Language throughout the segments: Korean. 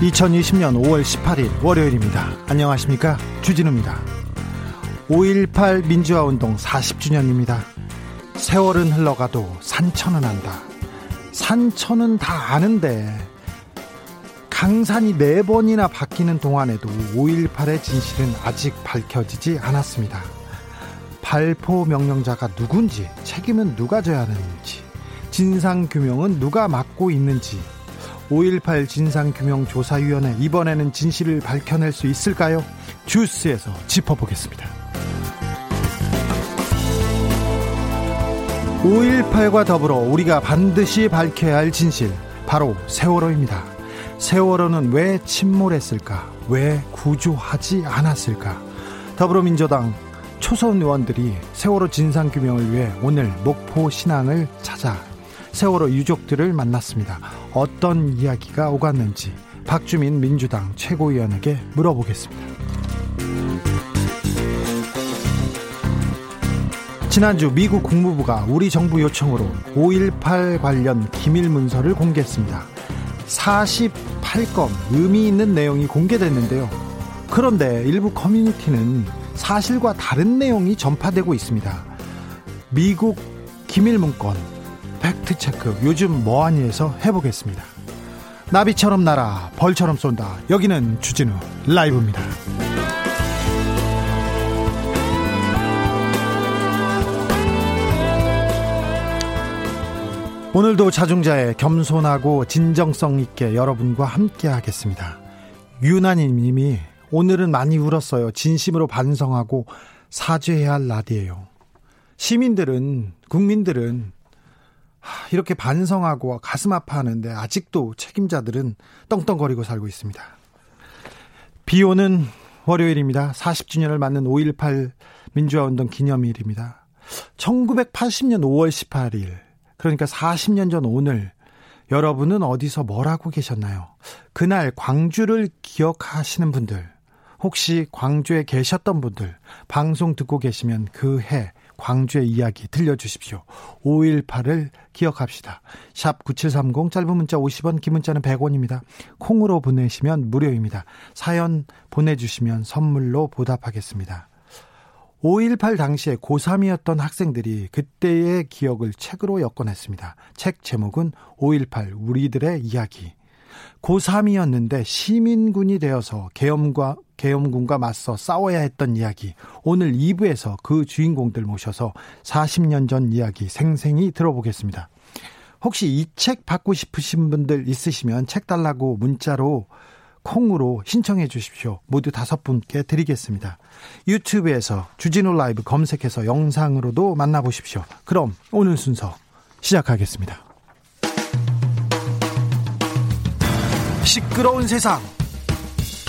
(2020년 5월 18일) 월요일입니다. 안녕하십니까? 주진우입니다. (5.18) 민주화 운동 (40주년입니다) 세월은 흘러가도 산천은 한다. 산천은 다 아는데 강산이 네 번이나 바뀌는 동안에도 5.18의 진실은 아직 밝혀지지 않았습니다. 발포 명령자가 누군지, 책임은 누가 져야 하는지, 진상 규명은 누가 맡고 있는지, 5.18 진상규명조사위원회 이번에는 진실을 밝혀낼 수 있을까요? 주스에서 짚어보겠습니다. 5.18과 더불어 우리가 반드시 밝혀야 할 진실, 바로 세월호입니다. 세월호는 왜 침몰했을까? 왜 구조하지 않았을까? 더불어민주당 초선 의원들이 세월호 진상규명을 위해 오늘 목포 신앙을 찾아 세월호 유족들을 만났습니다. 어떤 이야기가 오갔는지 박주민 민주당 최고위원에게 물어보겠습니다. 지난주 미국 국무부가 우리 정부 요청으로 5.18 관련 기밀 문서를 공개했습니다. 48건 의미 있는 내용이 공개됐는데요. 그런데 일부 커뮤니티는 사실과 다른 내용이 전파되고 있습니다. 미국 기밀 문건 팩트체크 요즘 뭐하니에서 해보겠습니다. 나비처럼 날아 벌처럼 쏜다. 여기는 주진우 라이브입니다. 오늘도 자중자의 겸손하고 진정성 있게 여러분과 함께 하겠습니다. 유나님 님이 오늘은 많이 울었어요. 진심으로 반성하고 사죄해야 할 날이에요. 시민들은, 국민들은 이렇게 반성하고 가슴 아파하는데 아직도 책임자들은 떵떵거리고 살고 있습니다. 비 오는 월요일입니다. 40주년을 맞는 5.18 민주화운동 기념일입니다. 1980년 5월 18일 그러니까 40년 전 오늘 여러분은 어디서 뭘 하고 계셨나요? 그날 광주를 기억하시는 분들, 혹시 광주에 계셨던 분들, 방송 듣고 계시면 그 해 광주의 이야기 들려주십시오. 5.18을 기억합시다. 샵 9730 짧은 문자 50원, 긴 문자는 100원입니다. 콩으로 보내시면 무료입니다. 사연 보내주시면 선물로 보답하겠습니다. 5.18 당시에 고3이었던 학생들이 그때의 기억을 책으로 엮어냈습니다. 책 제목은 5.18 우리들의 이야기. 고3이었는데 시민군이 되어서 계엄과, 계엄군과 맞서 싸워야 했던 이야기. 오늘 2부에서 그 주인공들 모셔서 40년 전 이야기 생생히 들어보겠습니다. 혹시 이 책 받고 싶으신 분들 있으시면 책 달라고 문자로 콩으로 신청해 주십시오. 모두 다섯 분께 드리겠습니다. 유튜브에서 주진우 라이브 검색해서 영상으로도 만나보십시오. 그럼 오늘 순서 시작하겠습니다. 시끄러운 세상,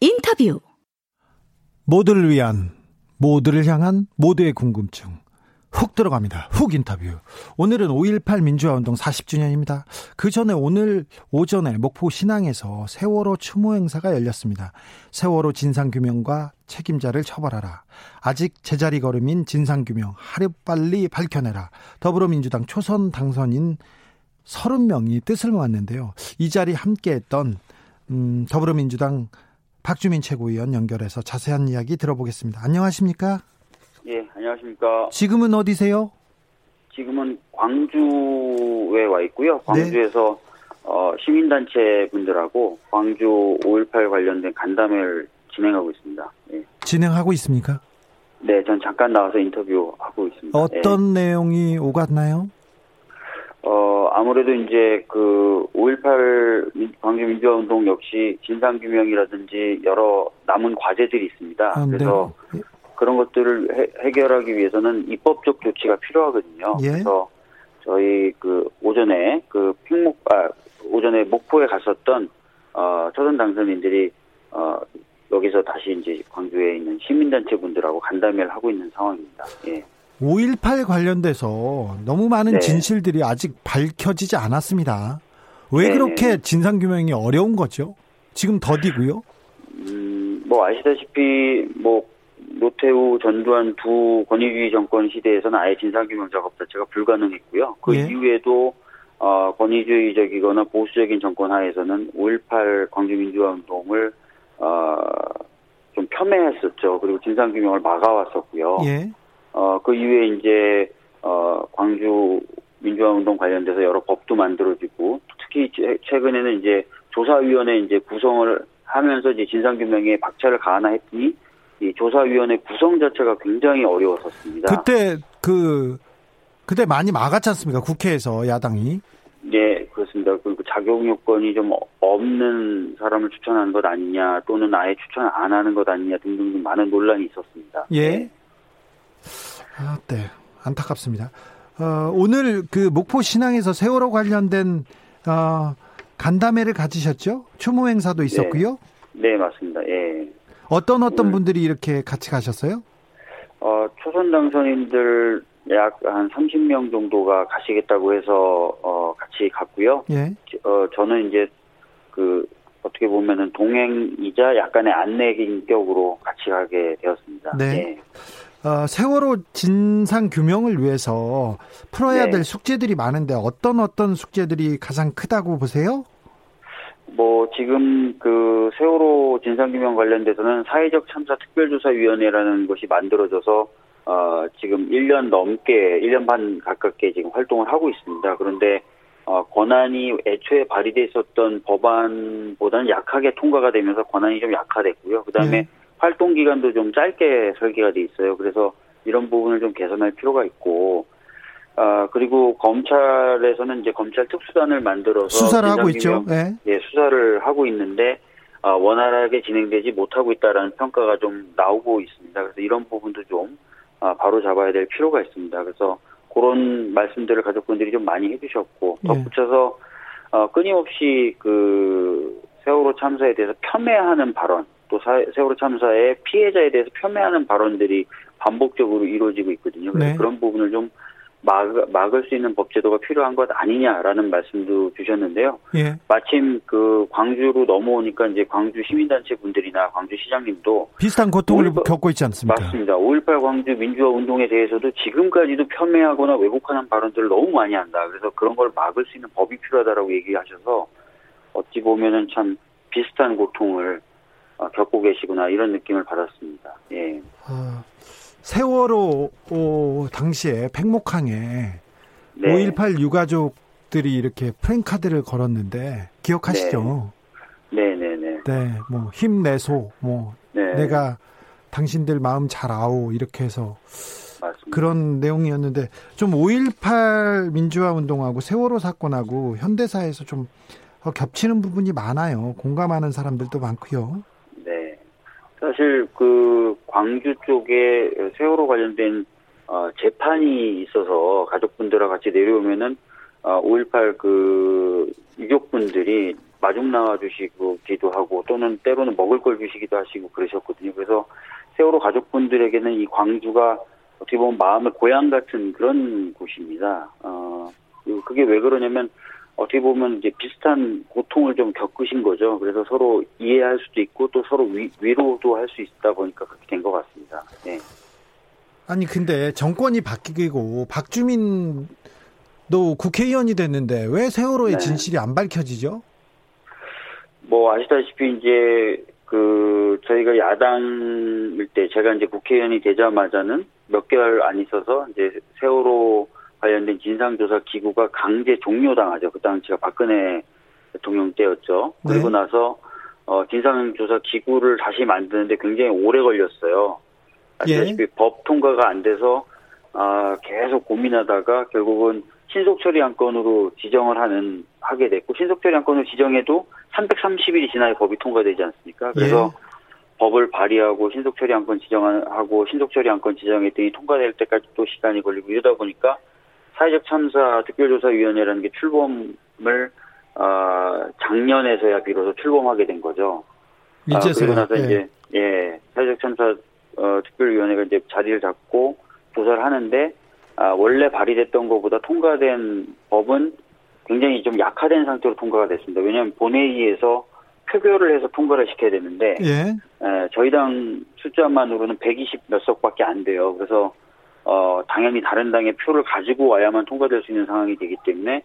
인터뷰 모두를 위한 모두를 향한 모두의 궁금증 훅 들어갑니다. 훅 인터뷰. 오늘은 5.18 민주화운동 40주년입니다. 그 전에 오늘 오전에 목포 신항에서 세월호 추모 행사가 열렸습니다. 세월호 진상규명과 책임자를 처벌하라. 아직 제자리 걸음인 진상규명 하루빨리 밝혀내라. 더불어민주당 초선 당선인 30명이 뜻을 모았는데요. 이 자리 함께했던 음, 더불어민주당 박주민 최고위원 연결해서 자세한 이야기 들어보겠습니다. 안녕하십니까? 예, 안녕하십니까. 지금은 어디세요? 지금은 광주에 와 있고요. 광주에서 네. 어, 시민단체 분들하고 광주 5.18 관련된 간담회를 진행하고 있습니다. 예. 진행하고 있습니까? 네, 전 잠깐 나와서 인터뷰하고 있습니다. 어떤 예. 내용이 오갔나요? 어, 아무래도 이제 그 5.18 광주 민주화 운동 역시 진상규명이라든지 여러 남은 과제들이 있습니다. 아, 네. 그래서 네. 그런 것들을 해, 결하기 위해서는 입법적 조치가 필요하거든요. 예. 그래서 저희 그 오전에 그 팽목, 아, 오전에 목포에 갔었던, 어, 초선 당선인들이, 어, 여기서 다시 이제 광주에 있는 시민단체 분들하고 간담회를 하고 있는 상황입니다. 예. 5.18 관련돼서 너무 많은 네. 진실들이 아직 밝혀지지 않았습니다. 왜 네. 그렇게 진상규명이 어려운 거죠? 지금 더디고요? 음, 뭐 아시다시피 뭐 노태우, 전두환 두 권위주의 정권 시대에서는 아예 진상규명 작업 자체가 불가능했고요. 그 예. 이후에도 어, 권위주의적이거나 보수적인 정권 하에서는 5.18 광주민주화 운동을 어, 좀 폄훼했었죠. 그리고 진상규명을 막아왔었고요. 예. 어, 그 이후에 이제, 어, 광주 민주화 운동 관련돼서 여러 법도 만들어지고, 특히 최근에는 이제 조사위원회 이제 구성을 하면서 이제 진상규명에 박차를 가하나 했더니, 이 조사위원회 구성 자체가 굉장히 어려웠었습니다. 그때 그, 그때 많이 막았지 않습니까? 국회에서 야당이. 네, 그렇습니다. 그리고 자격 요건이 좀 없는 사람을 추천하는 것 아니냐, 또는 아예 추천 안 하는 것 아니냐 등등 많은 논란이 있었습니다. 예. 네. 아, 네. 안타깝습니다. 어, 오늘 그 목포 신앙에서 세월호 관련된 어, 간담회를 가지셨죠? 추모 행사도 있었고요. 네, 네 맞습니다. 예. 어떤 어떤 분들이 이렇게 같이 가셨어요? 어, 초선 당선인들 약 한 30명 정도가 가시겠다고 해서 어, 같이 갔고요. 예. 어, 저는 이제 그 어떻게 보면은 동행이자 약간의 안내인 격으로 같이 가게 되었습니다. 네. 예. 어, 세월호 진상 규명을 위해서 풀어야 네. 될 숙제들이 많은데 어떤 어떤 숙제들이 가장 크다고 보세요? 뭐 지금 그 세월호 진상 규명 관련돼서는 사회적 참사 특별조사위원회라는 것이 만들어져서 어 지금 1년 넘게 1년 반 가깝게 지금 활동을 하고 있습니다. 그런데 어 권한이 애초에 발의돼 있었던 법안보다는 약하게 통과가 되면서 권한이 좀 약화됐고요. 그다음에 네. 활동 기간도 좀 짧게 설계가 돼 있어요. 그래서 이런 부분을 좀 개선할 필요가 있고, 아 그리고 검찰에서는 이제 검찰 특수단을 만들어서 수사를 하고 있죠. 네. 예, 수사를 하고 있는데 아, 원활하게 진행되지 못하고 있다라는 평가가 좀 나오고 있습니다. 그래서 이런 부분도 좀 아, 바로 잡아야 될 필요가 있습니다. 그래서 그런 말씀들을 가족분들이 좀 많이 해주셨고 예. 덧붙여서 어, 끊임없이 그 세월호 참사에 대해서 폄훼하는 발언 또 세월호 참사의 피해자에 대해서 폄훼하는 발언들이 반복적으로 이루어지고 있거든요. 그래서 네. 그런 부분을 좀 막, 막을 수 있는 법제도가 필요한 것 아니냐라는 말씀도 주셨는데요. 예. 마침 그 광주로 넘어오니까 이제 광주 시민단체 분들이나 광주 시장님도 비슷한 고통을 5.18, 겪고 있지 않습니까? 맞습니다. 5.18 광주 민주화 운동에 대해서도 지금까지도 폄훼하거나 왜곡하는 발언들을 너무 많이 한다. 그래서 그런 걸 막을 수 있는 법이 필요하다라고 얘기하셔서 어찌 보면은 참 비슷한 고통을 어, 겪고 계시구나 이런 느낌을 받았습니다. 예. 아, 세월호 오, 당시에 팽목항에 네. 5.18 유가족들이 이렇게 프랭카드를 걸었는데 기억하시죠? 네, 네, 네. 네, 뭐 힘내소, 뭐 네. 내가 당신들 마음 잘 아오 이렇게 해서 맞습니다. 그런 내용이었는데 좀 5.18 민주화 운동하고 세월호 사건하고 현대사에서 좀 겹치는 부분이 많아요. 공감하는 사람들도 많고요. 사실 그 광주 쪽에 세월호 관련된 어, 재판이 있어서 가족분들과 같이 내려오면은 어, 5.18그 유족분들이 마중 나와 주시고 기도 하고 또는 때로는 먹을 걸 주시기도 하시고 그러셨거든요. 그래서 세월호 가족분들에게는 이 광주가 어떻게 보면 마음의 고향 같은 그런 곳입니다. 어, 그게 왜 그러냐면 어떻게 보면 이제 비슷한 고통을 좀 겪으신 거죠. 그래서 서로 이해할 수도 있고 또 서로 위, 위로도 할 수 있다 보니까 그렇게 된 것 같습니다. 네. 아니 근데 정권이 바뀌고 박주민도 국회의원이 됐는데 왜 세월호의 네. 진실이 안 밝혀지죠? 뭐 아시다시피 이제 그 저희가 야당일 때 제가 이제 국회의원이 되자마자는 몇 개월 안 있어서 이제 세월호 관련된 진상조사 기구가 강제 종료당하죠. 그 당시가 박근혜 대통령 때였죠. 네. 그리고 나서 어, 진상조사 기구를 다시 만드는데 굉장히 오래 걸렸어요. 아시다시피 예. 법 통과가 안 돼서 아, 계속 고민하다가 결국은 신속 처리 안건으로 지정을 하는 하게 됐고 신속 처리 안건으로 지정해도 330일이 지나야 법이 통과되지 않습니까? 그래서 예. 법을 발의하고 신속 처리 안건 지정하고 신속 처리 안건 지정했더니 통과될 때까지 또 시간이 걸리고 이러다 보니까 사회적 참사 특별조사위원회라는 게 출범을 어, 작년에서야 비로소 출범하게 된 거죠. 아, 그리고 나서 예. 이제 예 사회적 참사 어, 특별위원회가 이제 자리를 잡고 조사를 하는데 아, 원래 발의됐던 것보다 통과된 법은 굉장히 좀 약화된 상태로 통과가 됐습니다. 왜냐하면 본회의에서 표결을 해서 통과를 시켜야 되는데 예. 에, 저희 당 숫자만으로는 120 몇 석밖에 안 돼요. 그래서 어, 당연히 다른 당의 표를 가지고 와야만 통과될 수 있는 상황이 되기 때문에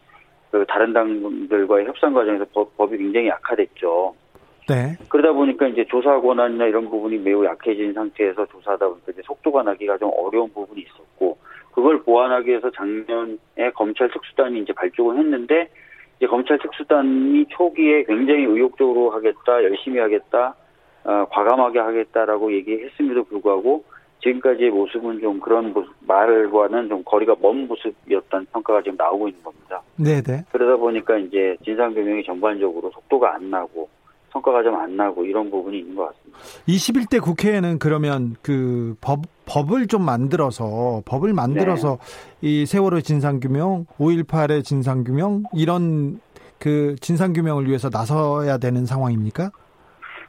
그 다른 당들과의 협상 과정에서 법, 법이 굉장히 약화됐죠. 네. 그러다 보니까 이제 조사 권한이나 이런 부분이 매우 약해진 상태에서 조사하다 보니까 이제 속도가 나기가 좀 어려운 부분이 있었고 그걸 보완하기 위해서 작년에 검찰 특수단이 이제 발족을 했는데 이제 검찰 특수단이 초기에 굉장히 의욕적으로 하겠다, 열심히 하겠다, 어, 과감하게 하겠다라고 얘기했음에도 불구하고 지금까지의 모습은 좀 그런 모습, 말과는 좀 거리가 먼 모습이었다는 평가가 지금 나오고 있는 겁니다. 네네. 그러다 보니까 이제 진상규명이 전반적으로 속도가 안 나고 성과가 좀 안 나고 이런 부분이 있는 것 같습니다. 21대 국회에는 그러면 그 법, 법을 좀 만들어서, 법을 만들어서 네. 이 세월호 진상규명, 5.18의 진상규명, 이런 그 진상규명을 위해서 나서야 되는 상황입니까?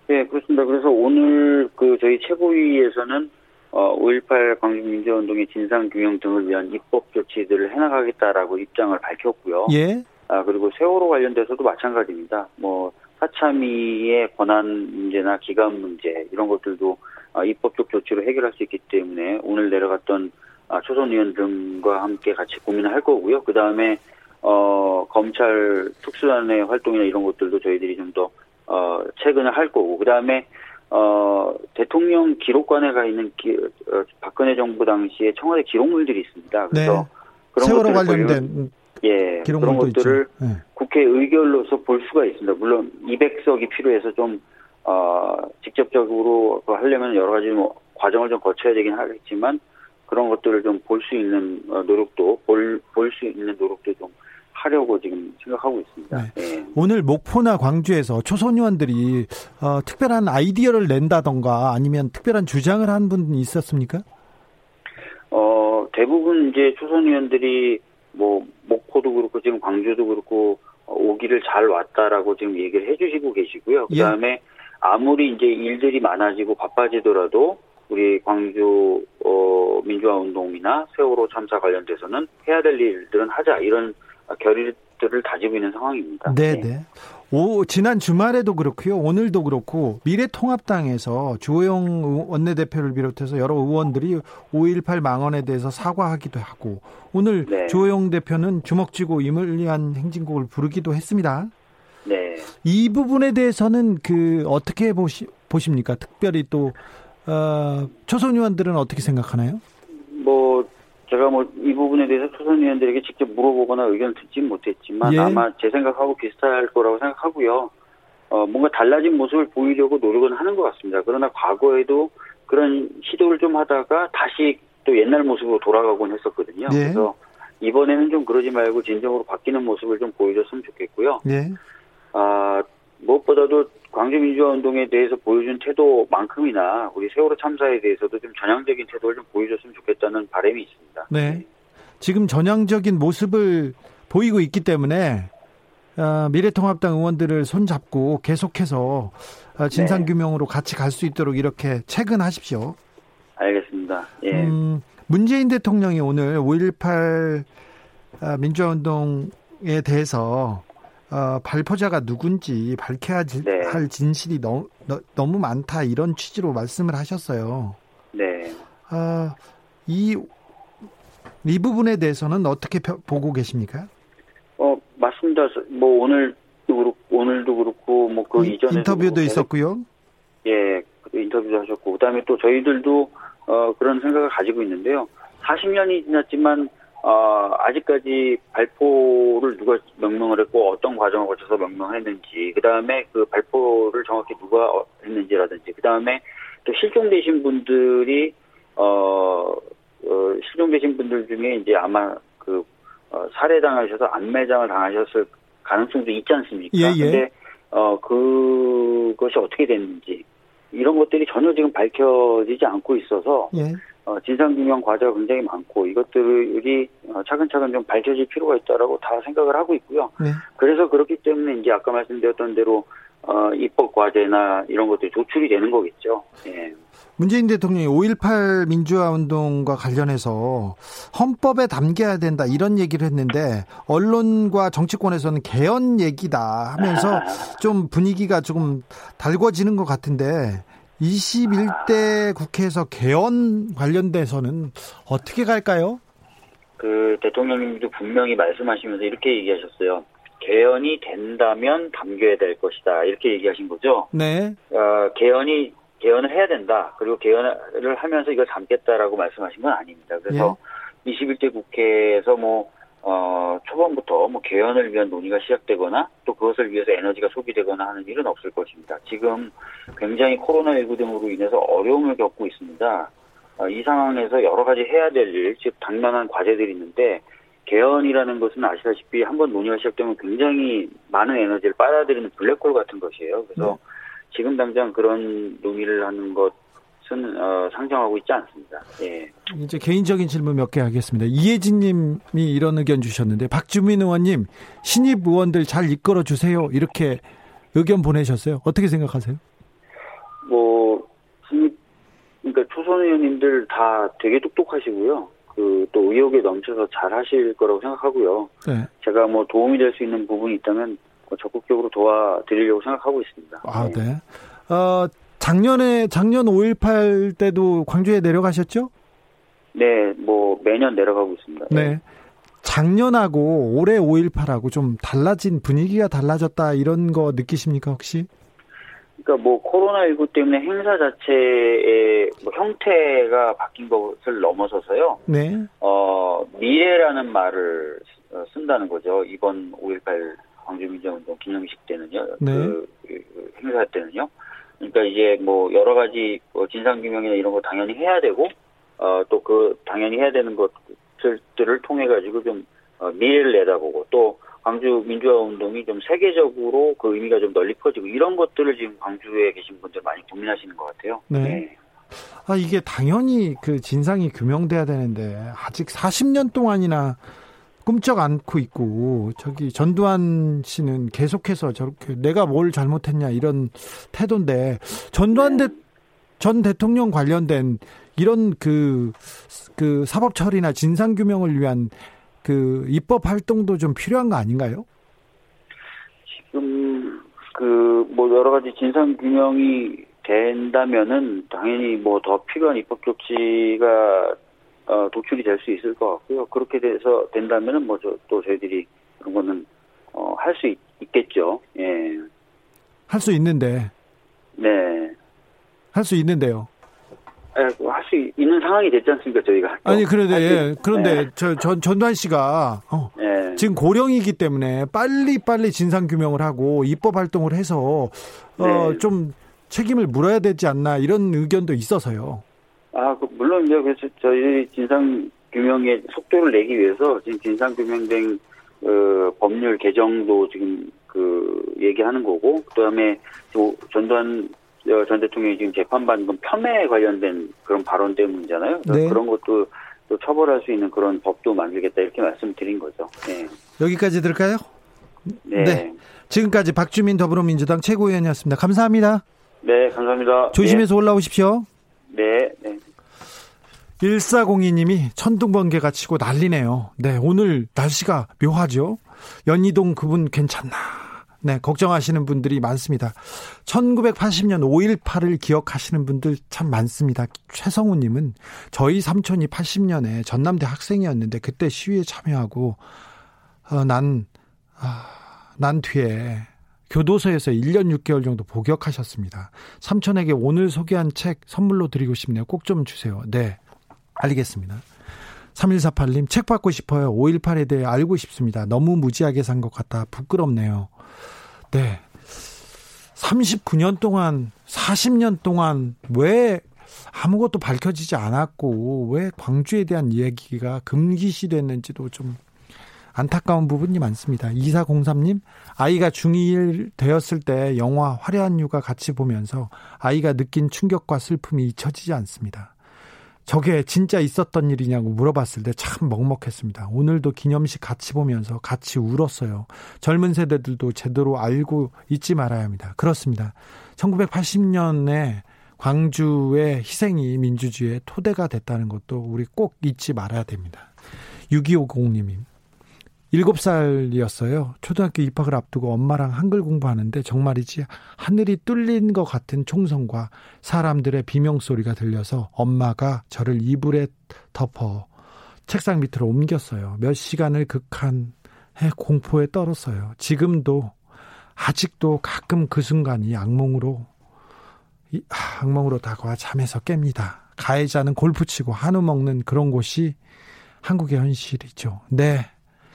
네, 그렇습니다. 그래서 오늘 그 저희 최고위에서는 어, 5.18 광주민주운동의 진상규명 등을 위한 입법 조치들을 해나가겠다라고 입장을 밝혔고요. 예. 아, 그리고 세월호 관련돼서도 마찬가지입니다. 뭐, 사참위의 권한 문제나 기간 문제 이런 것들도 아, 입법적 조치로 해결할 수 있기 때문에 오늘 내려갔던 아, 초선 의원 등과 함께 같이 고민을 할 거고요. 그 다음에 어, 검찰 특수단의 활동이나 이런 것들도 저희들이 좀 더 어, 최근에 할 거고 그 다음에 어, 대통령 기록관에 가 있는 기, 어, 박근혜 정부 당시에 청와대 기록물들이 있습니다. 그래서 네. 그런 세월호 관련된 예, 그런 것들을 네. 국회 의결로서 볼 수가 있습니다. 물론 200석이 필요해서 좀 어, 직접적으로 하려면 여러 가지 뭐 과정을 좀 거쳐야 되긴 하겠지만 그런 것들을 좀 볼 수 있는 어, 노력도 볼 볼 수 있는 노력도 좀 하려고 지금 생각하고 있습니다. 네. 네. 오늘 목포나 광주에서 초선 의원들이 어, 특별한 아이디어를 낸다던가 아니면 특별한 주장을 한분 있었습니까? 어 대부분 이제 초선 의원들이 뭐 목포도 그렇고 지금 광주도 그렇고 오기를 잘 왔다라고 지금 얘기를 해주시고 계시고요. 그 다음에 예. 아무리 이제 일들이 많아지고 바빠지더라도 우리 광주 어, 민주화 운동이나 세월호 참사 관련돼서는 해야 될 일들은 하자 이런 결의들을 다지고 있는 상황입니다. 네네. 네. 오, 지난 주말에도 그렇고요. 오늘도 그렇고 미래통합당에서 주호영 원내대표를 비롯해서 여러 의원들이 5.18 망언에 대해서 사과하기도 하고 오늘 네. 주호영 대표는 주먹 쥐고 임을 위한 행진곡을 부르기도 했습니다. 네. 이 부분에 대해서는 그 어떻게 보시, 보십니까? 특별히 또 어, 초선 의원들은 어떻게 생각하나요? 뭐 제가 뭐 이 부분에 대해서 초선 의원들에게 직접 물어보거나 의견을 듣지는 못했지만 예. 아마 제 생각하고 비슷할 거라고 생각하고요. 어, 뭔가 달라진 모습을 보이려고 노력은 하는 것 같습니다. 그러나 과거에도 그런 시도를 좀 하다가 다시 또 옛날 모습으로 돌아가곤 했었거든요. 예. 그래서 이번에는 좀 그러지 말고 진정으로 바뀌는 모습을 좀 보여줬으면 좋겠고요. 예. 아, 무엇보다도 광주민주화운동에 대해서 보여준 태도만큼이나 우리 세월호 참사에 대해서도 좀 전향적인 태도를 좀 보여줬으면 좋겠다는 바람이 있습니다. 네. 지금 전향적인 모습을 보이고 있기 때문에 어, 미래통합당 의원들을 손잡고 계속해서 어, 진상규명으로 네. 같이 갈 수 있도록 이렇게 체근하십시오. 알겠습니다. 예. 음, 문재인 대통령이 오늘 5.18 어, 민주화운동에 대해서 어, 발포자가 누군지 밝혀야 네. 할 진실이 너, 너, 무 많다 이런 취지로 말씀을 하셨어요. 네. 어, 이, 이 부분에 대해서는 어떻게 보고 계십니까? 어, 맞습니다. 뭐 오늘도 그렇고, 오늘도 그렇고, 뭐 그 이전에. 인터뷰도 뭐 있었고요. 예, 인터뷰도 하셨고, 그 다음에 또 저희들도, 어, 그런 생각을 가지고 있는데요. 40년이 지났지만, 어, 아직까지 발포를 누가 명명을 했고 어떤 과정을 거쳐서 명명했는지, 그 다음에 그 발포를 정확히 누가 했는지라든지, 그 다음에 또 실종되신 분들이 어, 어, 실종되신 분들 중에 이제 아마 그 어, 살해당하셔서 안매장을 당하셨을 가능성도 있지 않습니까? 예, 예. 근데 어 그것이 어떻게 됐는지 이런 것들이 전혀 지금 밝혀지지 않고 있어서 예. 어, 진상규명 과제가 굉장히 많고 이것들이 어, 차근차근 좀 밝혀질 필요가 있다라고 다 생각을 하고 있고요. 네. 그래서 그렇기 때문에 이제 아까 말씀드렸던 대로 어, 입법 과제나 이런 것들이 조출이 되는 거겠죠. 예. 문재인 대통령이 5.18 민주화 운동과 관련해서 헌법에 담겨야 된다 이런 얘기를 했는데 언론과 정치권에서는 개헌 얘기다 하면서 좀 분위기가 조금 달궈지는 것 같은데 21대 국회에서 개헌 관련돼서는 어떻게 갈까요? 그 대통령님도 분명히 말씀하시면서 이렇게 얘기하셨어요. 개헌이 된다면 담겨야 될 것이다. 이렇게 얘기하신 거죠. 네. 어, 개헌이 개헌을 해야 된다. 그리고 개헌을 하면서 이걸 담겠다라고 말씀하신 건 아닙니다. 그래서 21대 국회에서 뭐 어, 초반부터 뭐 개헌을 위한 논의가 시작되거나 또 그것을 위해서 에너지가 소비되거나 하는 일은 없을 것입니다. 지금 굉장히 코로나19 등으로 인해서 어려움을 겪고 있습니다. 어, 이 상황에서 여러 가지 해야 될 일, 즉 당면한 과제들이 있는데 개헌이라는 것은 아시다시피 한번 논의가 시작되면 굉장히 많은 에너지를 빨아들이는 블랙홀 같은 것이에요. 그래서 네. 지금 당장 그런 논의를 하는 것 은 어, 상정하고 있지 않습니다. 예. 이제 개인적인 질문 몇 개 하겠습니다. 이혜진 님이 이런 의견 주셨는데 박주민 의원님 신입 의원들 잘 이끌어 주세요. 이렇게 의견 보내셨어요. 어떻게 생각하세요? 뭐 신입 그러니까 초선 의원님들 다 되게 똑똑하시고요. 그 또 의욕에 넘쳐서 잘 하실 거라고 생각하고요. 네. 제가 뭐 도움이 될 수 있는 부분이 있다면 뭐 적극적으로 도와드리려고 생각하고 있습니다. 아, 네. 어, 작년에 작년 5.18 때도 광주에 내려가셨죠? 네, 뭐 매년 내려가고 있습니다. 네. 작년하고 올해 5.18하고 좀 달라진 분위기가 달라졌다 이런 거 느끼십니까 혹시? 그러니까 뭐 코로나19 때문에 행사 자체의 뭐 형태가 바뀐 것을 넘어서서요. 네. 어, 미래라는 말을 어, 쓴다는 거죠. 이번 5.18 광주민주운동 기념식 때는요. 네. 그, 그 행사 때는요. 그러니까 이제 뭐 여러 가지 뭐 진상규명이나 이런 거 당연히 해야 되고, 어, 또 그 당연히 해야 되는 것들을 통해 가지고 좀 어, 미래를 내다보고 또 광주 민주화 운동이 좀 세계적으로 그 의미가 좀 널리 퍼지고 이런 것들을 지금 광주에 계신 분들 많이 고민하시는 것 같아요. 네. 아, 이게 당연히 그 진상이 규명돼야 되는데 아직 40년 동안이나 꿈쩍 않고 있고 저기 전두환 씨는 계속해서 저렇게 내가 뭘 잘못했냐 이런 태도인데 전두환 대, 전 대통령 관련된 이런 그, 그 사법 처리나 진상 규명을 위한 그 입법 활동도 좀 필요한 거 아닌가요? 지금 그 뭐 여러 가지 진상 규명이 된다면은 당연히 뭐 더 필요한 입법 조치가 어, 도출이 될 수 있을 것 같고요. 그렇게 돼서 된다면은 뭐또 저희들이 그런 거는 어, 할 수 있겠죠. 예. 할 수 있는데 네. 할 수 있는데요. 할수 있는 상황이 됐지 않습니까 저희가? 아니 그런데 예, 그런데 네. 저전 전두환 씨가 어, 네. 지금 고령이기 때문에 빨리 빨리 진상 규명을 하고 입법 활동을 해서 어, 네. 좀 책임을 물어야 되지 않나 이런 의견도 있어서요. 아, 그 물론요. 그래서 저희 진상 규명의 속도를 내기 위해서 지금 진상 규명된 어, 법률 개정도 지금 그 얘기하는 거고 그다음에 또 전두환 어, 전 대통령이 지금 재판받는 건 폄훼에 관련된 그런 발언 때문이잖아요. 네. 그런 것도 또 처벌할 수 있는 그런 법도 만들겠다 이렇게 말씀드린 거죠. 네. 여기까지 들을까요? 네. 네. 네. 지금까지 박주민 더불어민주당 최고위원이었습니다. 감사합니다. 네, 감사합니다. 조심해서 올라오십시오. 네. 네. 1402님이 천둥번개가 치고 난리네요. 네, 오늘 날씨가 묘하죠. 연희동 그분 괜찮나. 네, 걱정하시는 분들이 많습니다. 1980년 5.18을 기억하시는 분들 참 많습니다. 최성우님은 저희 삼촌이 80년에 전남대 학생이었는데 그때 시위에 참여하고, 어, 난, 아, 난 뒤에 교도소에서 1년 6개월 정도 복역하셨습니다. 삼촌에게 오늘 소개한 책 선물로 드리고 싶네요. 꼭 좀 주세요. 네. 알겠습니다. 3148님, 책 받고 싶어요. 5.18에 대해 알고 싶습니다. 너무 무지하게 산 것 같아 부끄럽네요. 네. 39년 동안, 40년 동안 왜 아무것도 밝혀지지 않았고, 왜 광주에 대한 이야기가 금기시 됐는지도 좀 안타까운 부분이 많습니다. 2403님, 아이가 중2 되었을 때 영화 화려한 휴가 같이 보면서 아이가 느낀 충격과 슬픔이 잊혀지지 않습니다. 저게 진짜 있었던 일이냐고 물어봤을 때 참 먹먹했습니다. 오늘도 기념식 같이 보면서 같이 울었어요. 젊은 세대들도 제대로 알고 있지 말아야 합니다. 그렇습니다. 1980년에 광주의 희생이 민주주의의 토대가 됐다는 것도 우리 꼭 잊지 말아야 됩니다. 6250님이 7살이었어요. 초등학교 입학을 앞두고 엄마랑 한글 공부하는데 정말이지 하늘이 뚫린 것 같은 총성과 사람들의 비명소리가 들려서 엄마가 저를 이불에 덮어 책상 밑으로 옮겼어요. 몇 시간을 극한의 공포에 떨었어요. 지금도 아직도 가끔 그 순간이 악몽으로 악몽으로 다가와 잠에서 깹니다. 가해자는 골프 치고 한우 먹는 그런 곳이 한국의 현실이죠. 네.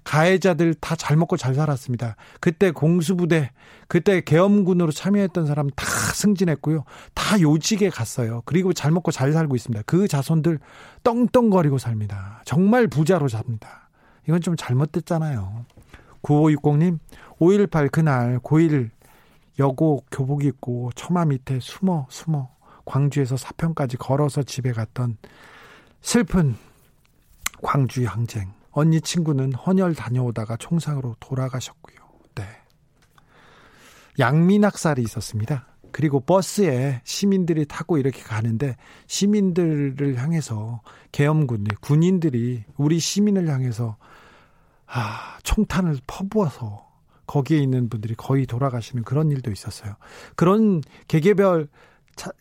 가해자들 다 잘 먹고 잘 살았습니다. 그때 공수부대, 그때 계엄군으로 참여했던 사람 다 승진했고요. 다 요직에 갔어요. 그리고 잘 먹고 잘 살고 있습니다. 그 자손들 떵떵거리고 삽니다. 정말 부자로 삽니다. 이건 좀 잘못됐잖아요. 9560님, 5.18 그날 고1 여고 교복 입고 처마 밑에 숨어 숨어 광주에서 사평까지 걸어서 집에 갔던 슬픈 광주 항쟁. 언니 친구는 헌혈 다녀오다가 총상으로 돌아가셨고요. 네. 양민학살이 있었습니다. 그리고 버스에 시민들이 타고 이렇게 가는데 시민들을 향해서 계엄군 군인들이 우리 시민을 향해서 아, 총탄을 퍼부어서 거기에 있는 분들이 거의 돌아가시는 그런 일도 있었어요. 그런 개개별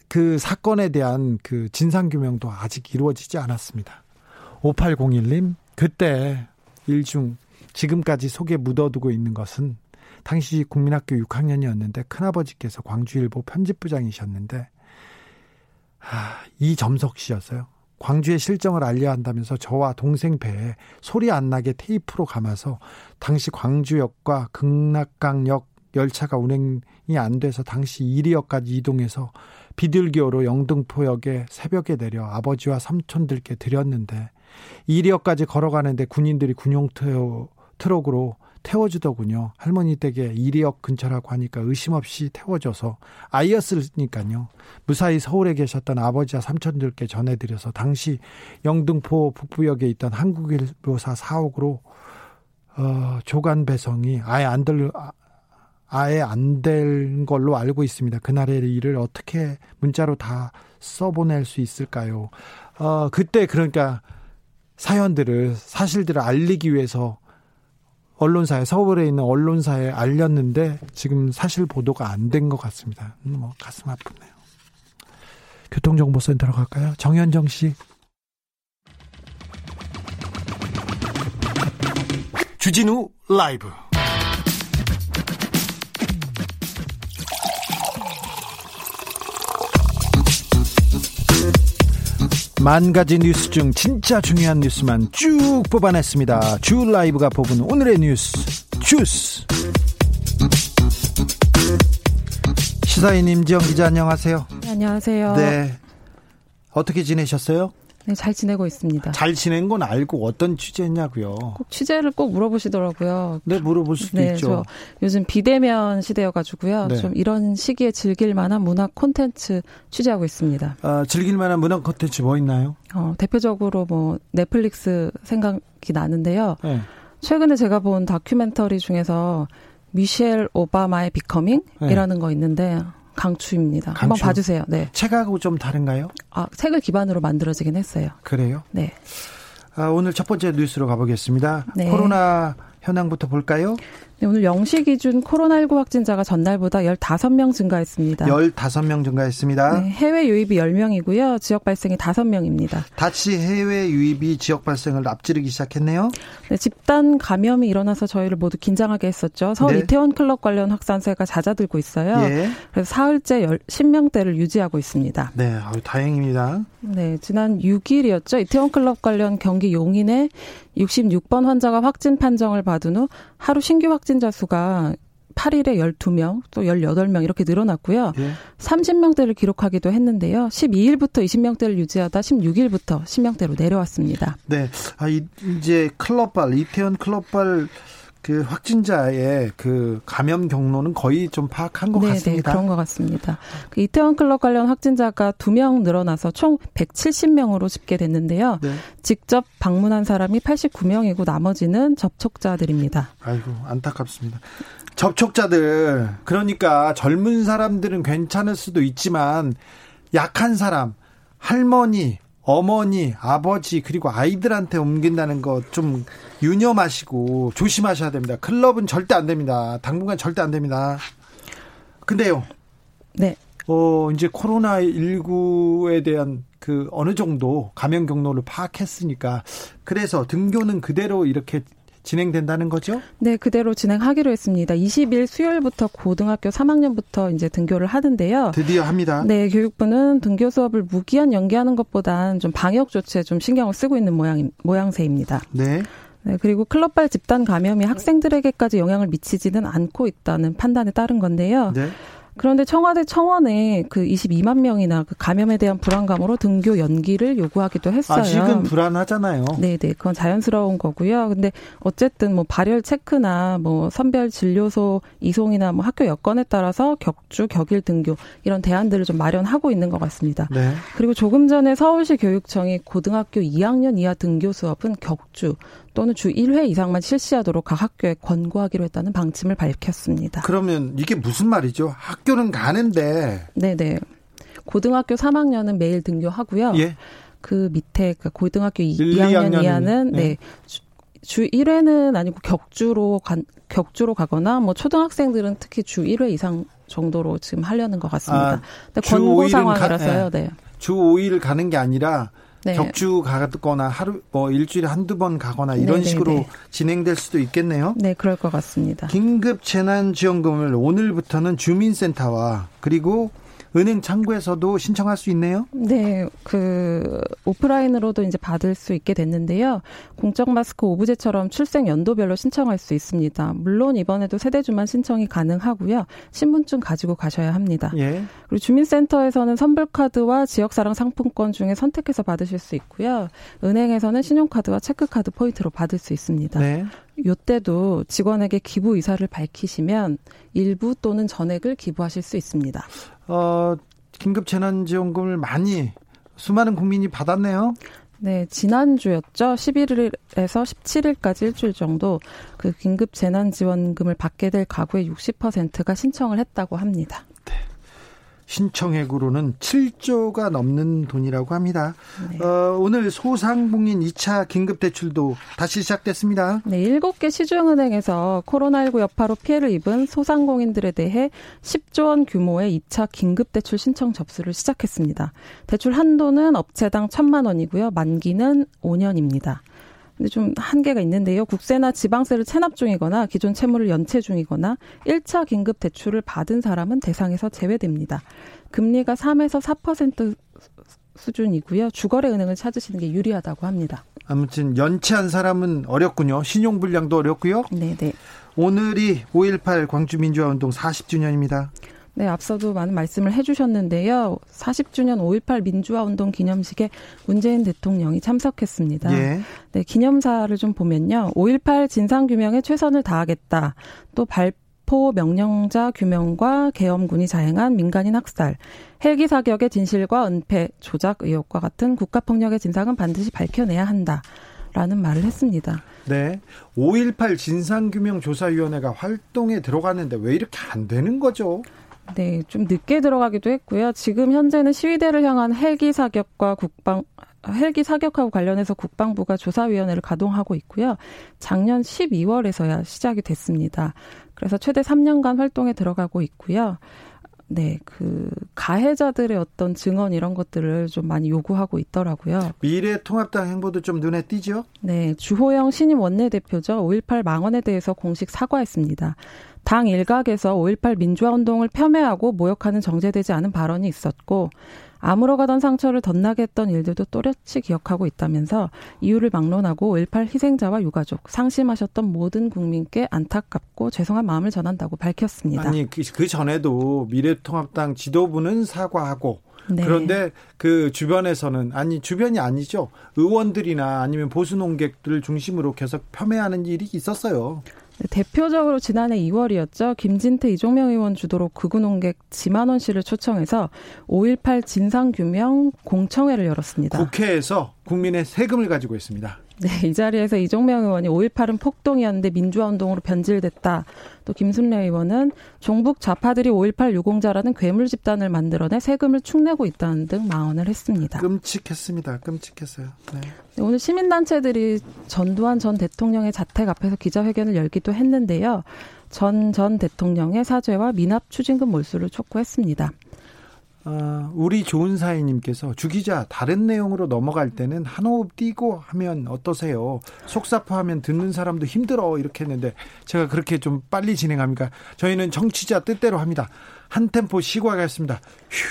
그 사건에 대한 그 진상 규명도 아직 이루어지지 않았습니다. 5801님 그때 일중 지금까지 속에 묻어두고 있는 것은 당시 국민학교 6학년이었는데 큰아버지께서 광주일보 편집부장이셨는데 아, 이점석 씨였어요. 광주의 실정을 알려야 한다면서 저와 동생 배에 소리 안 나게 테이프로 감아서 당시 광주역과 극락강역 열차가 운행이 안 돼서 당시 이리역까지 이동해서 비둘기호로 영등포역에 새벽에 내려 아버지와 삼촌들께 드렸는데 이리역까지 걸어가는데 군인들이 군용 트럭으로 태워주더군요. 할머니 댁에 이리역 근처라고 하니까 의심 없이 태워줘서 아이였으니까요. 무사히 서울에 계셨던 아버지와 삼촌들께 전해드려서 당시 영등포 북부역에 있던 한국일보사 사옥으로 어, 조간 배송이 아예 안 될, 아예 안될 걸로 알고 있습니다. 그날의 일을 어떻게 문자로 다 써보낼 수 있을까요? 어, 그때 그러니까 사연들을 사실들을 알리기 위해서 언론사에 서울에 있는 언론사에 알렸는데 지금 사실 보도가 안 된 것 같습니다. 음, 뭐 가슴 아프네요. 교통정보센터로 갈까요? 정현정 씨. 주진우 라이브. 만 가지 뉴스 중 진짜 중요한 뉴스만 쭉 뽑아냈습니다. 주 라이브가 뽑은 오늘의 뉴스 주스. 시사인 임지영 기자 안녕하세요. 네, 안녕하세요. 네. 어떻게 지내셨어요? 네, 잘 지내고 있습니다. 잘 지낸 건 알고 어떤 취재했냐고요. 꼭 취재를 꼭 물어보시더라고요. 네, 물어볼 수도 네, 있죠. 요즘 비대면 시대여가지고요. 네. 좀 이런 시기에 즐길 만한 문화 콘텐츠 취재하고 있습니다. 아, 즐길 만한 문화 콘텐츠 뭐 있나요? 어, 대표적으로 뭐 넷플릭스 생각이 나는데요. 네. 최근에 제가 본 다큐멘터리 중에서 미셸 오바마의 비커밍이라는 네. 거 있는데 강추입니다. 강추. 한번 봐주세요. 네. 책하고 좀 다른가요? 아, 책을 기반으로 만들어지긴 했어요. 그래요? 네. 아, 오늘 첫 번째 뉴스로 가보겠습니다. 네. 코로나 현황부터 볼까요? 네, 오늘 0시 기준 코로나19 확진자가 전날보다 15명 증가했습니다. 15명 증가했습니다. 네, 해외 유입이 10명이고요. 지역 발생이 5명입니다. 다시 해외 유입이 지역 발생을 앞지르기 시작했네요. 네, 집단 감염이 일어나서 저희를 모두 긴장하게 했었죠. 서울 네. 이태원 클럽 관련 확산세가 잦아들고 있어요. 예. 그래서 사흘째 10명대를 유지하고 있습니다. 네, 아유, 다행입니다. 네, 지난 6일이었죠. 이태원 클럽 관련 경기 용인에 66번 환자가 확진 판정을 받은 후 하루 신규 확진 자 수가 8일에 12명, 또 18명 이렇게 늘어났고요. 예. 30명대를 기록하기도 했는데요. 12일부터 20명대를 유지하다 16일부터 10명대로 내려왔습니다. 네. 아, 이제 클럽발, 이태원 클럽발 그 확진자의 그 감염 경로는 거의 좀 파악한 것 네, 네 같습니다. 네, 그런 것 같습니다. 그 이태원 클럽 관련 확진자가 2명 늘어나서 총 170명으로 집계됐는데요. 네. 직접 방문한 사람이 89명이고 나머지는 접촉자들입니다. 아이고 안타깝습니다. 접촉자들 그러니까 젊은 사람들은 괜찮을 수도 있지만 약한 사람 할머니 어머니, 아버지 그리고 아이들한테 옮긴다는 거좀 유념하시고 조심하셔야 됩니다. 클럽은 절대 안 됩니다. 당분간 절대 안 됩니다. 근데요. 네. 어, 이제 코로나 19에 대한 그 어느 정도 감염 경로를 파악했으니까 그래서 등교는 그대로 이렇게 진행된다는 거죠? 네, 그대로 진행하기로 했습니다. 20일 수요일부터 고등학교 3학년부터 이제 등교를 하는데요. 드디어 합니다. 네, 교육부는 등교 수업을 무기한 연기하는 것보단 좀 방역 조치에 좀 신경을 쓰고 있는 모양 모양새입니다. 네. 네, 그리고 클럽발 집단 감염이 학생들에게까지 영향을 미치지는 않고 있다는 판단에 따른 건데요. 네. 그런데 청와대 청원에 그 22만 명이나 그 감염에 대한 불안감으로 등교 연기를 요구하기도 했어요. 아직은 불안하잖아요. 네, 네. 그건 자연스러운 거고요. 근데 어쨌든 뭐 발열 체크나 뭐 선별 진료소 이송이나 뭐 학교 여건에 따라서 격주, 격일 등교 이런 대안들을 좀 마련하고 있는 것 같습니다. 네. 그리고 조금 전에 서울시 교육청이 고등학교 2학년 이하 등교 수업은 격주 또는 주 1회 이상만 실시하도록 각 학교에 권고하기로 했다는 방침을 밝혔습니다. 그러면 이게 무슨 말이죠? 학교는 가는데 네네. 고등학교 3학년은 매일 등교하고요. 예. 그 밑에 그 고등학교 1, 2학년, 2학년 이하는 네. 네. 주, 주 1회는 아니고 격주로 간 격주로 가거나 뭐 초등학생들은 특히 주 1회 이상 정도로 지금 하려는 것 같습니다. 아, 권고 상황이라서요. 가, 네. 주 5일 가는 게 아니라 네. 격주 가거나 하루 뭐 일주일에 한두 번 가거나 이런 네네네. 식으로 네. 진행될 수도 있겠네요. 네, 그럴 것 같습니다. 긴급 재난 지원금을 오늘부터는 주민센터와 그리고 은행 창구에서도 신청할 수 있네요. 네, 그 오프라인으로도 이제 받을 수 있게 됐는데요. 공적 마스크 오브제처럼 출생 연도별로 신청할 수 있습니다. 물론 이번에도 세대주만 신청이 가능하고요. 신분증 가지고 가셔야 합니다. 예. 그리고 주민센터에서는 선불카드와 지역사랑 상품권 중에 선택해서 받으실 수 있고요. 은행에서는 신용카드와 체크카드 포인트로 받을 수 있습니다. 네. 요때도 직원에게 기부 의사를 밝히시면 일부 또는 전액을 기부하실 수 있습니다. 어, 긴급 재난지원금을 많이 수많은 국민이 받았네요. 네, 지난주였죠. 11일에서 17일까지 일주일 정도 그 긴급 재난지원금을 받게 될 가구의 60%가 신청을 했다고 합니다. 신청액으로는 7조가 넘는 돈이라고 합니다. 네. 어, 오늘 소상공인 2차 긴급대출도 다시 시작됐습니다. 네, 7개 시중은행에서 코로나19 여파로 피해를 입은 소상공인들에 대해 10조 원 규모의 2차 긴급대출 신청 접수를 시작했습니다. 대출 한도는 업체당 1천만 원이고요. 만기는 5년입니다. 근데 좀 한계가 있는데요. 국세나 지방세를 체납 중이거나 기존 채무를 연체 중이거나 1차 긴급 대출을 받은 사람은 대상에서 제외됩니다. 금리가 3에서 4% 수준이고요. 주거래 은행을 찾으시는 게 유리하다고 합니다. 아무튼 연체한 사람은 어렵군요. 신용 불량도 어렵고요. 네, 네. 오늘이 5.18 광주민주화운동 40주년입니다. 네, 앞서도 많은 말씀을 해주셨는데요. 40주년 5.18 민주화운동 기념식에 문재인 대통령이 참석했습니다. 예. 네, 기념사를 좀 보면요. 5.18 진상규명에 최선을 다하겠다. 또 발 포 명령자 규명과 계엄군이 자행한 민간인 학살, 헬기 사격의 진실과 은폐, 조작 의혹과 같은 국가폭력의 진상은 반드시 밝혀내야 한다. 라는 말을 했습니다. 네. 5.18 진상규명조사위원회가 활동에 들어갔는데 왜 이렇게 안 되는 거죠? 네, 좀 늦게 들어가기도 했고요. 지금 현재는 시위대를 향한 헬기 사격과 국방 헬기 사격하고 관련해서 국방부가 조사위원회를 가동하고 있고요. 작년 12월에서야 시작이 됐습니다. 그래서 최대 3년간 활동에 들어가고 있고요. 네, 그 가해자들의 어떤 증언 이런 것들을 좀 많이 요구하고 있더라고요. 미래통합당 행보도 좀 눈에 띄죠? 네, 주호영 신임 원내대표죠. 5.18 망언에 대해서 공식 사과했습니다. 당 일각에서 5.18 민주화 운동을 폄훼하고 모욕하는 정제되지 않은 발언이 있었고 아물어 가던 상처를 덧나게 했던 일들도 또렷이 기억하고 있다면서 이유를 막론하고 5.18 희생자와 유가족, 상심하셨던 모든 국민께 안타깝고 죄송한 마음을 전한다고 밝혔습니다. 아니, 그, 그 전에도 미래통합당 지도부는 사과하고 네. 그런데 그 주변에서는 아니 주변이 아니죠 의원들이나 아니면 보수 농객들을 중심으로 계속 폄훼하는 일이 있었어요. 네, 대표적으로 지난해 2월이었죠. 김진태 이종명 의원 주도로 극우 농객 지만원 씨를 초청해서 5.18 진상규명 공청회를 열었습니다. 국회에서 국민의 세금을 가지고 있습니다. 네, 이 자리에서 이종명 의원이 5.18은 폭동이었는데 민주화 운동으로 변질됐다. 또 김순례 의원은 종북 좌파들이 5.18 유공자라는 괴물 집단을 만들어내 세금을 축내고 있다는 등 망언을 했습니다. 끔찍했습니다. 끔찍했어요. 네. 네, 오늘 시민단체들이 전두환 전 대통령의 자택 앞에서 기자회견을 열기도 했는데요. 전전 대통령의 사죄와 미납 추징금 몰수를 촉구했습니다. 어, 우리 좋은 사이님께서 주기자 다른 내용으로 넘어갈 때는 한 호흡 뛰고 하면 어떠세요? 속사포하면 듣는 사람도 힘들어 이렇게 했는데 제가 그렇게 좀 빨리 진행합니까? 저희는 정치자 뜻대로 합니다. 한 템포 쉬고 하겠습니다. 휴.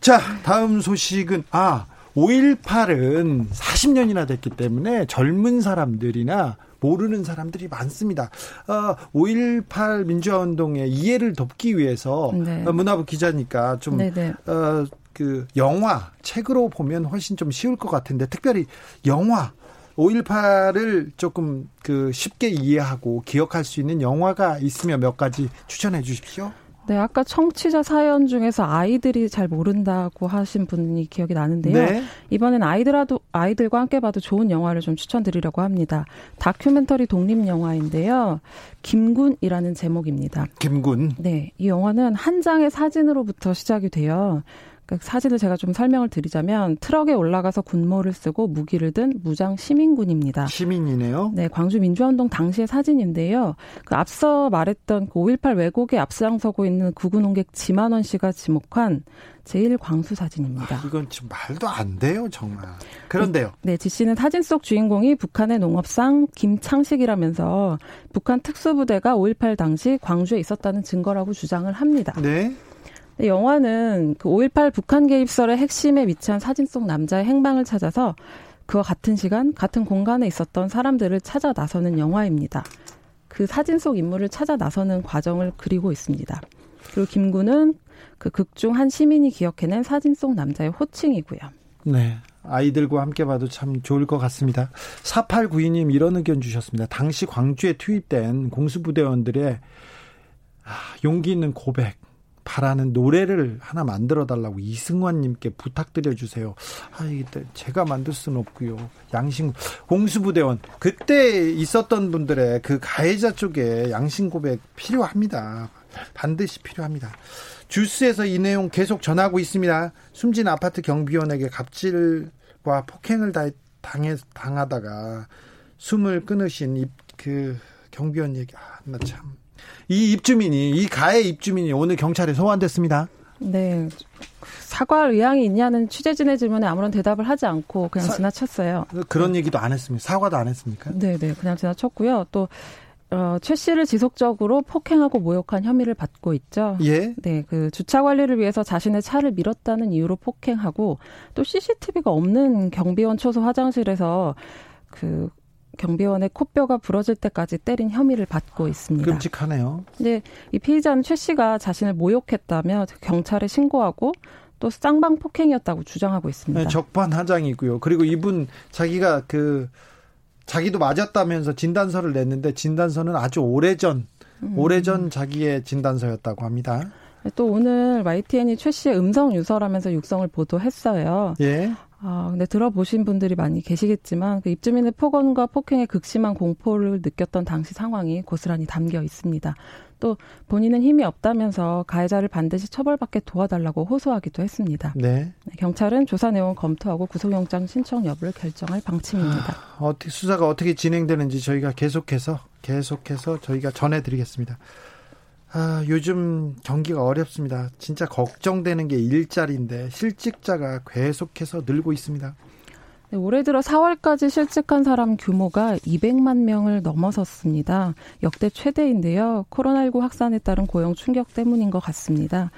자 다음 소식은 아 5.18은 40년이나 됐기 때문에 젊은 사람들이나 모르는 사람들이 많습니다. 어, 5.18 민주화운동의 이해를 돕기 위해서 네. 어, 문화부 기자니까 좀 네, 네. 어, 그 영화 책으로 보면 훨씬 좀 쉬울 것 같은데 특별히 영화 5.18을 조금 그 쉽게 이해하고 기억할 수 있는 영화가 있으면 몇 가지 추천해 주십시오. 네, 아까 청취자 사연 중에서 아이들이 잘 모른다고 하신 분이 기억이 나는데요. 네. 이번엔 아이들하도 아이들과 함께 봐도 좋은 영화를 좀 추천드리려고 합니다. 다큐멘터리 독립 영화인데요. 김군이라는 제목입니다. 김군. 네, 이 영화는 한 장의 사진으로부터 시작이 돼요. 그 사진을 제가 좀 설명을 드리자면 트럭에 올라가서 군모를 쓰고 무기를 든 무장 시민군입니다. 시민이네요. 네, 광주 민주화운동 당시의 사진인데요. 그 앞서 말했던 그 5.18 왜곡에 앞장서고 있는 구구농객 지만원 씨가 지목한 제일 광수 사진입니다. 아, 이건 지금 말도 안 돼요, 정말. 그런데요. 네, 지 씨는 사진 속 주인공이 북한의 농업상 김창식이라면서 북한 특수부대가 5.18 당시 광주에 있었다는 증거라고 주장을 합니다. 네. 영화는 그 5.18 북한 개입설의 핵심에 위치한 사진 속 남자의 행방을 찾아서 그와 같은 시간, 같은 공간에 있었던 사람들을 찾아 나서는 영화입니다. 그 사진 속 인물을 찾아 나서는 과정을 그리고 있습니다. 그리고 김구는 그 극 중 한 시민이 기억해낸 사진 속 남자의 호칭이고요. 네. 아이들과 함께 봐도 참 좋을 것 같습니다. 4892님 이런 의견 주셨습니다. 당시 광주에 투입된 공수부대원들의 아, 용기 있는 고백, 바라는 노래를 하나 만들어 달라고 이승환님께 부탁드려 주세요. 아, 이게 제가 만들 수는 없고요. 양심 공수부대원 그때 있었던 분들의 그 가해자 쪽에 양심 고백 필요합니다. 반드시 필요합니다. 주스에서 이 내용 계속 전하고 있습니다. 숨진 아파트 경비원에게 갑질과 폭행을 당해 당하다가 숨을 끊으신 그 경비원 얘기 아, 나 참 이 입주민이 이 가해 입주민이 오늘 경찰에 소환됐습니다. 네. 사과할 의향이 있냐는 취재진의 질문에 아무런 대답을 하지 않고 그냥 사, 지나쳤어요. 그런 네. 얘기도 안 했습니다. 사과도 안 했습니까? 네, 네. 그냥 지나쳤고요. 또 어, 최 씨를 지속적으로 폭행하고 모욕한 혐의를 받고 있죠. 예. 네, 그 주차 관리를 위해서 자신의 차를 밀었다는 이유로 폭행하고 또 CCTV가 없는 경비원 초소 화장실에서 그 경비원의 코뼈가 부러질 때까지 때린 혐의를 받고 있습니다. 끔찍하네요. 네, 이 피의자는 최 씨가 자신을 모욕했다며 경찰에 신고하고 또 쌍방 폭행이었다고 주장하고 있습니다. 네, 적반하장이고요. 그리고 이분 자기가 그 자기도 맞았다면서 진단서를 냈는데 진단서는 아주 오래전 음. 오래전 자기의 진단서였다고 합니다. 네, 또 오늘 YTN이 최 씨의 음성 유서라면서 육성을 보도했어요. 예. 아, 근데 들어보신 분들이 많이 계시겠지만 그 입주민의 폭언과 폭행의 극심한 공포를 느꼈던 당시 상황이 고스란히 담겨 있습니다. 또 본인은 힘이 없다면서 가해자를 반드시 처벌받게 도와달라고 호소하기도 했습니다. 네. 네 경찰은 조사 내용 검토하고 구속영장 신청 여부를 결정할 방침입니다. 아, 어떻게 수사가 어떻게 진행되는지 저희가 계속해서 계속해서 저희가 전해드리겠습니다. 아, 요즘 경기가 어렵습니다. 진짜 걱정되는 게 일자리인데 실직자가 계속해서 늘고 있습니다. 네, 올해 들어 4월까지 실직한 사람 규모가 200만 명을 넘어섰습니다. 역대 최대인데요. 코로나19 확산에 따른 고용 충격 때문인 것 같습니다.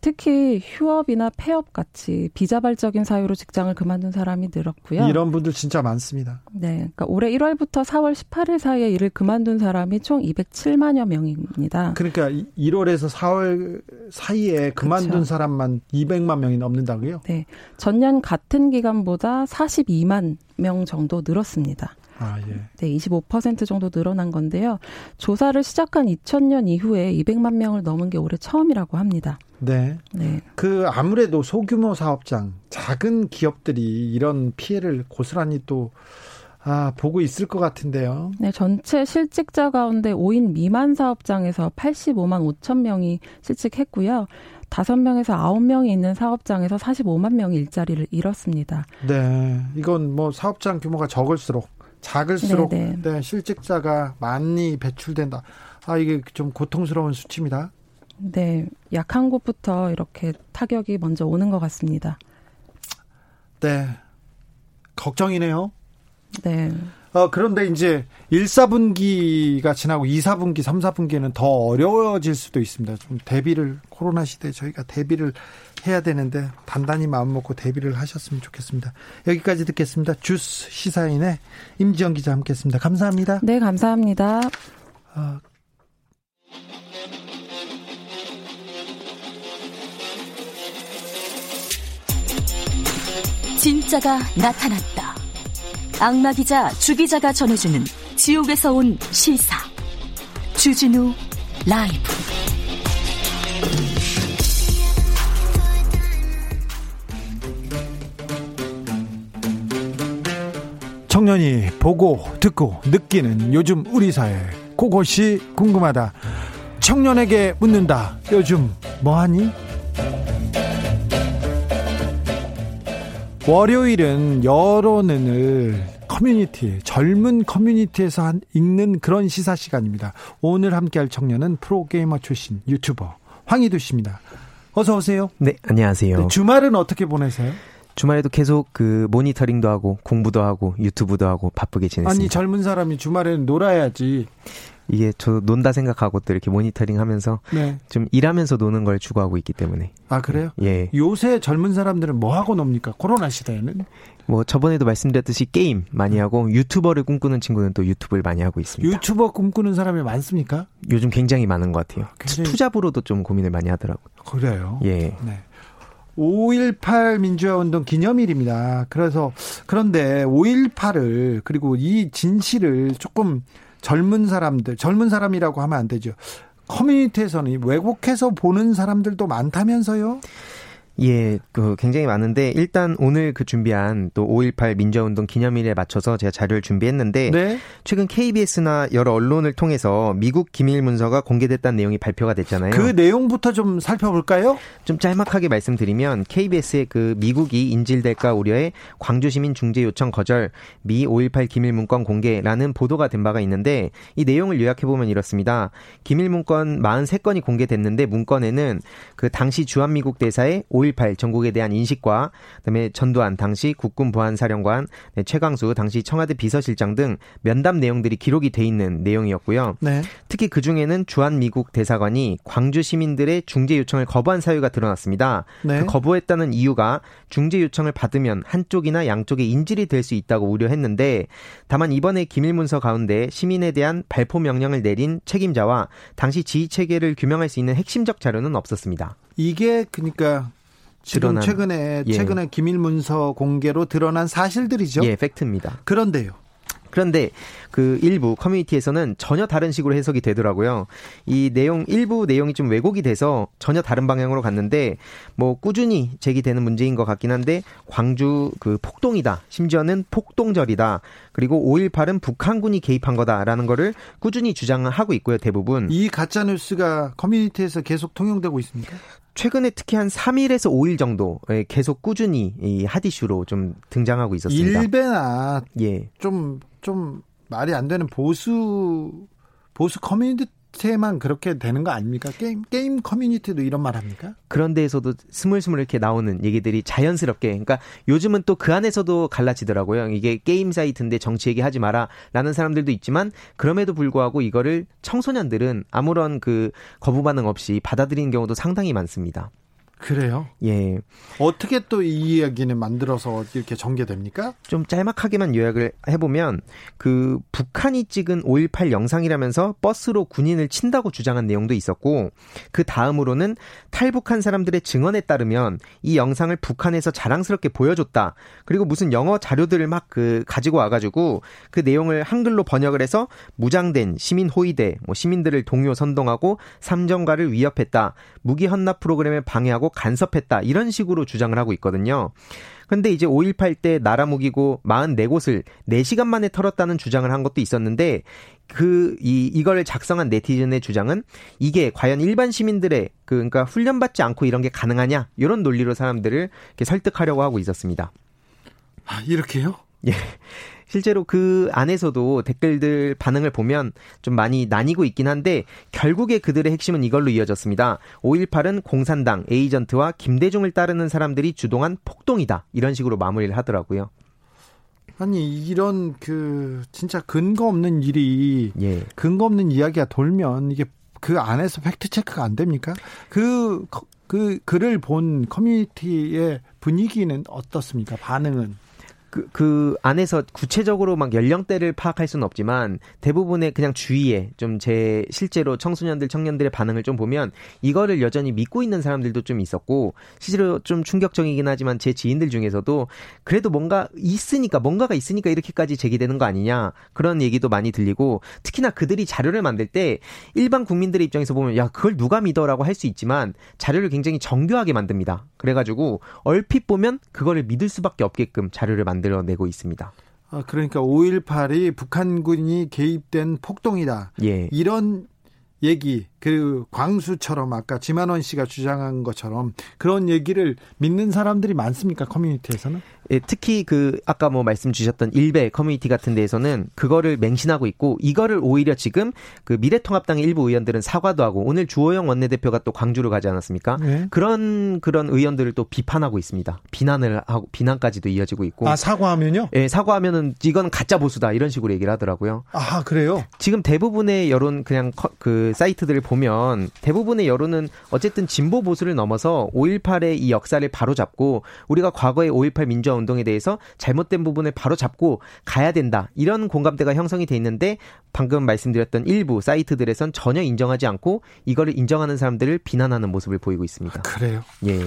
특히 휴업이나 폐업 같이 비자발적인 사유로 직장을 그만둔 사람이 늘었고요. 이런 분들 진짜 많습니다. 네. 그러니까 올해 1월부터 4월 18일 사이에 일을 그만둔 사람이 총 207만여 명입니다. 그러니까 1월에서 4월 사이에 그만둔 그렇죠. 사람만 200만 명이 넘는다고요? 네. 전년 같은 기간보다 42만 명 정도 늘었습니다. 아, 예. 네, 25% 정도 늘어난 건데요. 조사를 시작한 2000년 이후에 200만 명을 넘은 게 올해 처음이라고 합니다. 네. 네. 그 아무래도 소규모 사업장, 작은 기업들이 이런 피해를 고스란히 또 아, 보고 있을 것 같은데요. 네, 전체 실직자 가운데 5인 미만 사업장에서 85만 5천 명이 실직했고요. 5명에서 9명이 있는 사업장에서 45만 명이 일자리를 잃었습니다. 네. 이건 뭐 사업장 규모가 적을수록 작을수록 네, 네. 네, 실직자가 많이 배출된다. 아 이게 좀 고통스러운 수치입니다. 네, 약한 곳부터 이렇게 타격이 먼저 오는 것 같습니다. 네, 걱정이네요. 네. 어, 그런데 이제 1, 4분기가 지나고 2, 4분기, 3, 4분기에는 더 어려워질 수도 있습니다. 좀 대비를, 코로나 시대에 저희가 대비를 해야 되는데 단단히 마음 먹고 대비를 하셨으면 좋겠습니다. 여기까지 듣겠습니다. 주스 시사인의 임지영 기자 함께 했습니다. 감사합니다. 네, 감사합니다. 어, 진짜가 나타났다. 악마 기자 주 기자가 전해주는 지옥에서 온 실사. 주진우 라이브. 청년이 보고 듣고 느끼는 요즘 우리 사회 그것이 궁금하다. 청년에게 묻는다. 요즘 뭐하니? 월요일은 여론을 커뮤니티, 젊은 커뮤니티에서 한, 읽는 그런 시사 시간입니다. 오늘 함께할 청년은 프로게이머 출신 유튜버 황희두 씨입니다. 어서 오세요. 네, 안녕하세요. 네, 주말은 어떻게 보내세요? 주말에도 계속 그 모니터링도 하고 공부도 하고 유튜브도 하고 바쁘게 지냈습니다. 아니 젊은 사람이 주말에는 놀아야지. 이게 저 논다 생각하고 또 이렇게 모니터링 하면서 네. 좀 일하면서 노는 걸 추구하고 있기 때문에. 아, 그래요? 예. 요새 젊은 사람들은 뭐 하고 놉니까? 코로나 시대에는? 뭐 저번에도 말씀드렸듯이 게임 많이 하고 유튜버를 꿈꾸는 친구는 또 유튜브를 많이 하고 있습니다. 유튜버 꿈꾸는 사람이 많습니까? 요즘 굉장히 많은 것 같아요. 굉장히... 투잡으로도 좀 고민을 많이 하더라고요. 그래요? 예. 네. 5.18 민주화 운동 기념일입니다. 그래서 그런데 5.18을 그리고 이 진실을 조금 젊은 사람들, 젊은 사람이라고 하면 안 되죠. 커뮤니티에서는 왜곡해서 보는 사람들도 많다면서요? 예, 그 굉장히 많은데 일단 오늘 그 준비한 또 5.18 민주화운동 기념일에 맞춰서 제가 자료를 준비했는데 네? 최근 KBS나 여러 언론을 통해서 미국 기밀 문서가 공개됐다는 내용이 발표가 됐잖아요. 그 내용부터 좀 살펴볼까요? 좀 짤막하게 말씀드리면 KBS의 그 미국이 인질될까 우려해 광주 시민 중재 요청 거절 미 5.18 기밀 문건 공개라는 보도가 된 바가 있는데 이 내용을 요약해 보면 이렇습니다. 기밀 문건 43건이 공개됐는데 문건에는 그 당시 주한미국 대사의 5.18 전국에 대한 인식과 그다음에 전두환 당시 국군 보안사령관 네, 최강수 당시 청와대 비서실장 등 면담 내용들이 기록이 돼 있는 내용이었고요. 네. 특히 그 중에는 주한 미국 대사관이 광주 시민들의 중재 요청을 거부한 사유가 드러났습니다. 네. 그 거부했다는 이유가 중재 요청을 받으면 한쪽이나 양쪽에 인질이 될 수 있다고 우려했는데 다만 이번에 기밀 문서 가운데 시민에 대한 발포 명령을 내린 책임자와 당시 지휘 체계를 규명할 수 있는 핵심적 자료는 없었습니다. 이게 그러니까 지금 드러난, 최근에 예. 최근에 기밀 문서 공개로 드러난 사실들이죠. 예, 팩트입니다. 그런데요. 그런데 그 일부 커뮤니티에서는 전혀 다른 식으로 해석이 되더라고요. 이 내용 일부 내용이 좀 왜곡이 돼서 전혀 다른 방향으로 갔는데 뭐 꾸준히 제기되는 문제인 것 같긴 한데 광주 그 폭동이다. 심지어는 폭동절이다. 그리고 5.18은 북한군이 개입한 거다라는 거를 꾸준히 주장하고 있고요. 대부분. 이 가짜 뉴스가 커뮤니티에서 계속 통용되고 있습니까? 최근에 특히 한 3일에서 5일 정도 계속 꾸준히 이 hot issue로 좀 등장하고 있었습니다. 일베나 예. 좀, 좀 말이 안 되는 보수, 보수 커뮤니티 테만 그렇게 되는 거 아닙니까? 게임 게임 커뮤니티도 이런 말 합니까? 그런 데에서도 스물스물 이렇게 나오는 얘기들이 자연스럽게 그러니까 요즘은 또 그 안에서도 갈라지더라고요. 이게 게임 사이트인데 정치 얘기 하지 마라 라는 사람들도 있지만 그럼에도 불구하고 이거를 청소년들은 아무런 그 거부 반응 없이 받아들이는 경우도 상당히 많습니다. 그래요? 예. 어떻게 또 이 이야기는 만들어서 이렇게 전개됩니까? 좀 짤막하게만 요약을 해보면 그 북한이 찍은 5.18 영상이라면서 버스로 군인을 친다고 주장한 내용도 있었고 그 다음으로는 탈북한 사람들의 증언에 따르면 이 영상을 북한에서 자랑스럽게 보여줬다. 그리고 무슨 영어 자료들을 막 그 가지고 와가지고 그 내용을 한글로 번역을 해서 무장된 시민 호위대, 뭐 시민들을 동요 선동하고 삼정가를 위협했다. 무기 헌납 프로그램에 방해하고 간섭했다. 이런 식으로 주장을 하고 있거든요. 근데 이제 5.18 때 나라 무기고 44곳을 4시간 만에 털었다는 주장을 한 것도 있었는데 그, 이, 이걸 작성한 네티즌의 주장은 이게 과연 일반 시민들의 그, 그러니까 훈련받지 않고 이런 게 가능하냐? 이런 논리로 사람들을 이렇게 설득하려고 하고 있었습니다. 아, 이렇게요? 예. 실제로 그 안에서도 댓글들 반응을 보면 좀 많이 나뉘고 있긴 한데 결국에 그들의 핵심은 이걸로 이어졌습니다. 5.18은 공산당 에이전트와 김대중을 따르는 사람들이 주동한 폭동이다. 이런 식으로 마무리를 하더라고요. 아니 이런 그 진짜 근거 없는 일이 예. 근거 없는 이야기가 돌면 이게 그 안에서 팩트 체크가 안 됩니까? 그그 그 글을 본 커뮤니티의 분위기는 어떻습니까? 반응은 그, 그 안에서 구체적으로 막 연령대를 파악할 수는 없지만 대부분의 그냥 주위에 좀 제 실제로 청소년들, 청년들의 반응을 좀 보면 이거를 여전히 믿고 있는 사람들도 좀 있었고 실제로 좀 충격적이긴 하지만 제 지인들 중에서도 그래도 뭔가 있으니까 뭔가가 있으니까 이렇게까지 제기되는 거 아니냐 그런 얘기도 많이 들리고 특히나 그들이 자료를 만들 때 일반 국민들의 입장에서 보면 야 그걸 누가 믿어라고 할 수 있지만 자료를 굉장히 정교하게 만듭니다. 그래가지고 얼핏 보면 그거를 믿을 수밖에 없게끔 자료를 만 만들어내고 있습니다. 아, 그러니까 5.18이 북한군이 개입된 폭동이다. 예. 이런 얘기, 그 광수처럼 아까 지만원 씨가 주장한 것처럼 그런 얘기를 믿는 사람들이 많습니까 커뮤니티에서는? 예, 특히 그 아까 뭐 말씀 주셨던 일베 커뮤니티 같은 데에서는 그거를 맹신하고 있고 이거를 오히려 지금 그 미래통합당의 일부 의원들은 사과도 하고 오늘 주호영 원내대표가 또 광주를 가지 않았습니까? 네. 그런 그런 의원들을 또 비판하고 있습니다. 비난을 하고 비난까지도 이어지고 있고. 아 사과하면요? 예, 사과하면은 이건 가짜 보수다 이런 식으로 얘기를 하더라고요. 아 그래요? 지금 대부분의 여론 그냥 그 사이트들을 보면 대부분의 여론은 어쨌든 진보 보수를 넘어서 5.18의 이 역사를 바로 잡고 우리가 과거의 5.18 민주화 운동에 대해서 잘못된 부분을 바로 잡고 가야 된다. 이런 공감대가 형성이 돼 있는데 방금 말씀드렸던 일부 사이트들에선 전혀 인정하지 않고 이거를 인정하는 사람들을 비난하는 모습을 보이고 있습니다. 아, 그래요? 예.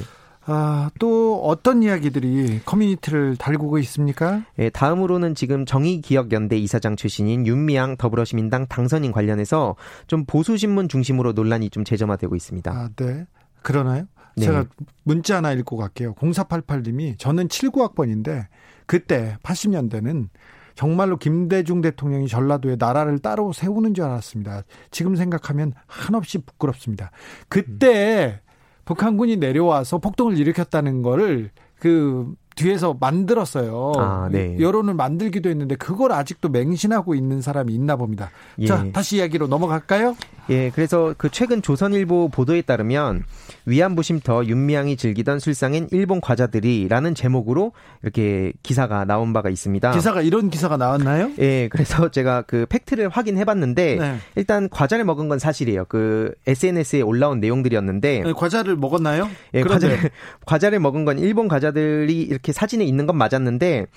아, 또 어떤 이야기들이 커뮤니티를 달구고 있습니까? 예, 다음으로는 지금 정의기억연대 이사장 출신인 윤미향 더불어시민당 당선인 관련해서 좀 보수신문 중심으로 논란이 좀 재점화되고 있습니다. 아, 네. 그러나요? 네. 제가 문자 하나 읽고 갈게요. 0488님이 저는 79학번인데 그때 80년대는 정말로 김대중 대통령이 전라도에 나라를 따로 세우는 줄 알았습니다. 지금 생각하면 한없이 부끄럽습니다. 그때 음. 북한군이 내려와서 폭동을 일으켰다는 거를 그 뒤에서 만들었어요. 아, 네. 여론을 만들기도 했는데 그걸 아직도 맹신하고 있는 사람이 있나 봅니다. 예. 자, 다시 이야기로 넘어갈까요? 예, 그래서 그 최근 조선일보 보도에 따르면 위안부 쉼터 윤미향이 즐기던 술상인 일본 과자들이라는 제목으로 이렇게 기사가 나온 바가 있습니다. 기사가 이런 기사가 나왔나요? 예, 그래서 제가 그 팩트를 확인해 봤는데 네. 일단 과자를 먹은 건 사실이에요. 그 SNS에 올라온 내용들이었는데 네, 과자를 먹었나요? 예, 과자를 과자를 먹은 건 일본 과자들이 이렇게 사진에 있는 건 맞았는데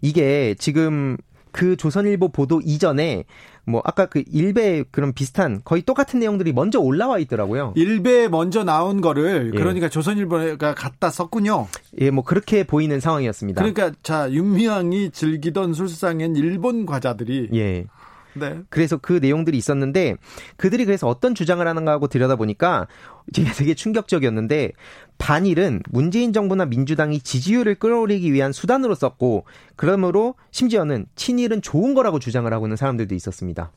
이게 지금 그 조선일보 보도 이전에 뭐 아까 그 일베 그런 비슷한 거의 똑같은 내용들이 먼저 올라와 있더라고요. 일베 먼저 나온 거를 예. 그러니까 조선일보가 갖다 썼군요. 예, 뭐 그렇게 보이는 상황이었습니다. 그러니까 자 윤미향이 즐기던 술상엔 일본 과자들이 예. 네. 그래서 그 내용들이 있었는데 그들이 그래서 어떤 주장을 하는가 하고 들여다보니까 이게 되게 충격적이었는데 반일은 문재인 정부나 민주당이 지지율을 끌어올리기 위한 수단으로 썼고 그러므로 심지어는 친일은 좋은 거라고 주장을 하고 있는 사람들도 있었습니다.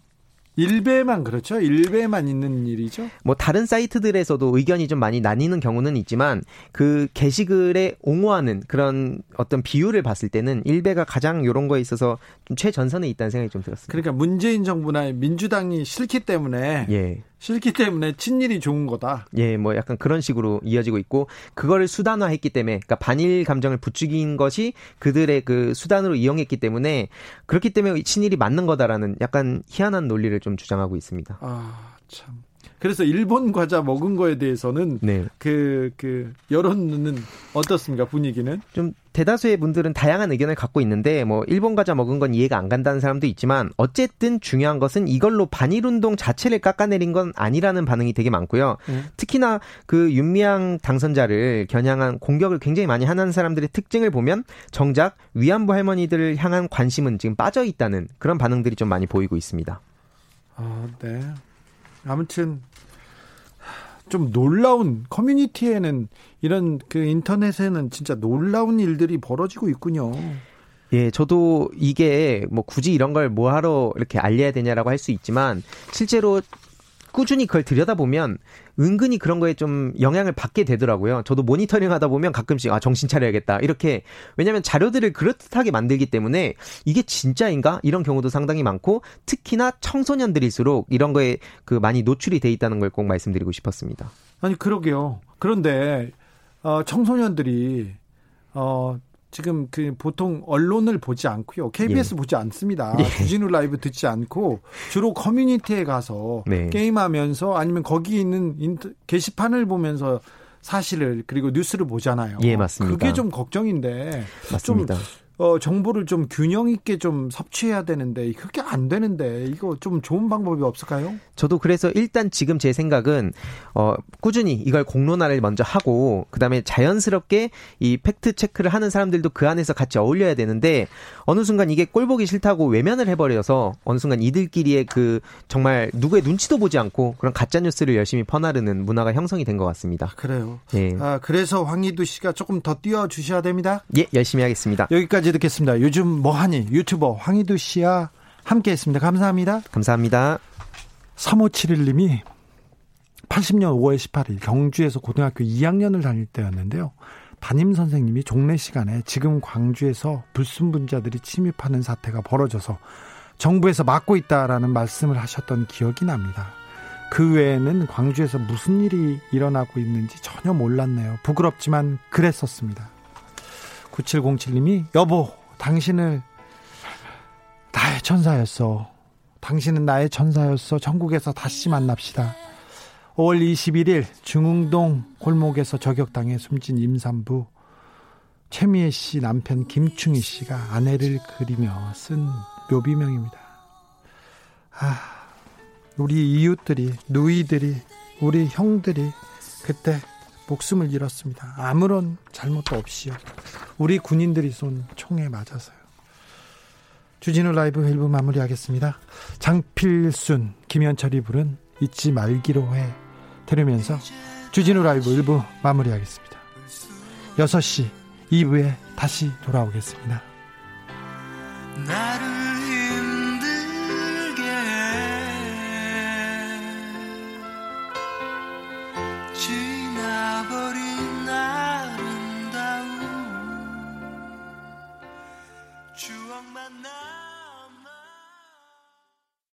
일베만 그렇죠. 일베만 있는 일이죠. 뭐 다른 사이트들에서도 의견이 좀 많이 나뉘는 경우는 있지만 그 게시글에 옹호하는 그런 어떤 비율을 봤을 때는 일베가 가장 이런 거에 있어서 좀 최전선에 있다는 생각이 좀 들었습니다. 그러니까 문재인 정부나 민주당이 싫기 때문에 예. 싫기 때문에 친일이 좋은 거다. 예, 뭐 약간 그런 식으로 이어지고 있고 그거를 수단화했기 때문에 그러니까 반일 감정을 부추긴 것이 그들의 그 수단으로 이용했기 때문에 그렇기 때문에 친일이 맞는 거다라는 약간 희한한 논리를 좀 주장하고 있습니다. 아, 참. 그래서 일본 과자 먹은 거에 대해서는 네. 그, 그, 여론은 어떻습니까, 분위기는? 좀 대다수의 분들은 다양한 의견을 갖고 있는데, 뭐, 일본 과자 먹은 건 이해가 안 간다는 사람도 있지만, 어쨌든 중요한 것은 이걸로 반일 운동 자체를 깎아내린 건 아니라는 반응이 되게 많고요. 음. 특히나 그 윤미향 당선자를 겨냥한 공격을 굉장히 많이 하는 사람들의 특징을 보면, 정작 위안부 할머니들을 향한 관심은 지금 빠져 있다는 그런 반응들이 좀 많이 보이고 있습니다. 아, 네. 아무튼 좀 놀라운 커뮤니티에는 이런 그 인터넷에는 진짜 놀라운 일들이 벌어지고 있군요. 예, 저도 이게 뭐 굳이 이런 걸 뭐하러 이렇게 알려야 되냐라고 할 수 있지만 실제로 꾸준히 그걸 들여다보면 은근히 그런 거에 좀 영향을 받게 되더라고요. 저도 모니터링 하다 보면 가끔씩 아 정신 차려야겠다 이렇게 왜냐하면 자료들을 그렇듯하게 만들기 때문에 이게 진짜인가 이런 경우도 상당히 많고 특히나 청소년들일수록 이런 거에 그 많이 노출이 돼 있다는 걸 꼭 말씀드리고 싶었습니다. 아니 그러게요. 그런데 어, 청소년들이 어, 지금 그 보통 언론을 보지 않고요. KBS 예. 보지 않습니다. 예. 주진우 라이브 듣지 않고 주로 커뮤니티에 가서 네. 게임하면서 아니면 거기 있는 인터, 게시판을 보면서 사실을 그리고 뉴스를 보잖아요. 예, 맞습니다. 그게 좀 걱정인데 맞습니다. 좀 어, 정보를 좀 균형 있게 좀 섭취해야 되는데 그게 안 되는데 이거 좀 좋은 방법이 없을까요? 저도 그래서 일단 지금 제 생각은 어, 꾸준히 이걸 공론화를 먼저 하고 그다음에 자연스럽게 이 fact check를 하는 사람들도 그 안에서 같이 어울려야 되는데 어느 순간 이게 꼴 보기 싫다고 외면을 해버려서 어느 순간 이들끼리의 그 정말 누구의 눈치도 보지 않고 그런 가짜 뉴스를 열심히 퍼나르는 문화가 형성이 된 것 같습니다. 그래요. 예. 아, 그래서 황희두 씨가 조금 더 뛰어 주셔야 됩니다. 예, 열심히 하겠습니다. 여기까지. 여기까지 듣겠습니다. 요즘 뭐하니 유튜버 황희두 씨와 함께했습니다. 감사합니다. 감사합니다. 3571님이 80년 5월 18일 경주에서 고등학교 2학년을 다닐 때였는데요. 담임 선생님이 종례 시간에 지금 광주에서 불순분자들이 침입하는 사태가 벌어져서 정부에서 막고 있다라는 말씀을 하셨던 기억이 납니다. 그 외에는 광주에서 무슨 일이 일어나고 있는지 전혀 몰랐네요. 부끄럽지만 그랬었습니다. 9707님이 여보 당신을 나의 천사였어. 당신은 나의 천사였어. 전국에서 다시 만납시다. 5월 21일 중흥동 골목에서 저격당해 숨진 임산부 최미애 씨 남편 김충희 씨가 아내를 그리며 쓴 묘비명입니다. 아, 우리 이웃들이, 누이들이, 우리 형들이 그때 목숨을 잃었습니다. 아무런 잘못도 없이요. 우리 군인들이 쏜 총에 맞아서요. 주진우 라이브 1부 마무리하겠습니다. 장필순, 김현철이 부른 잊지 말기로 해 들으면서 주진우 라이브 1부 마무리하겠습니다. 6시 2부에 다시 돌아오겠습니다.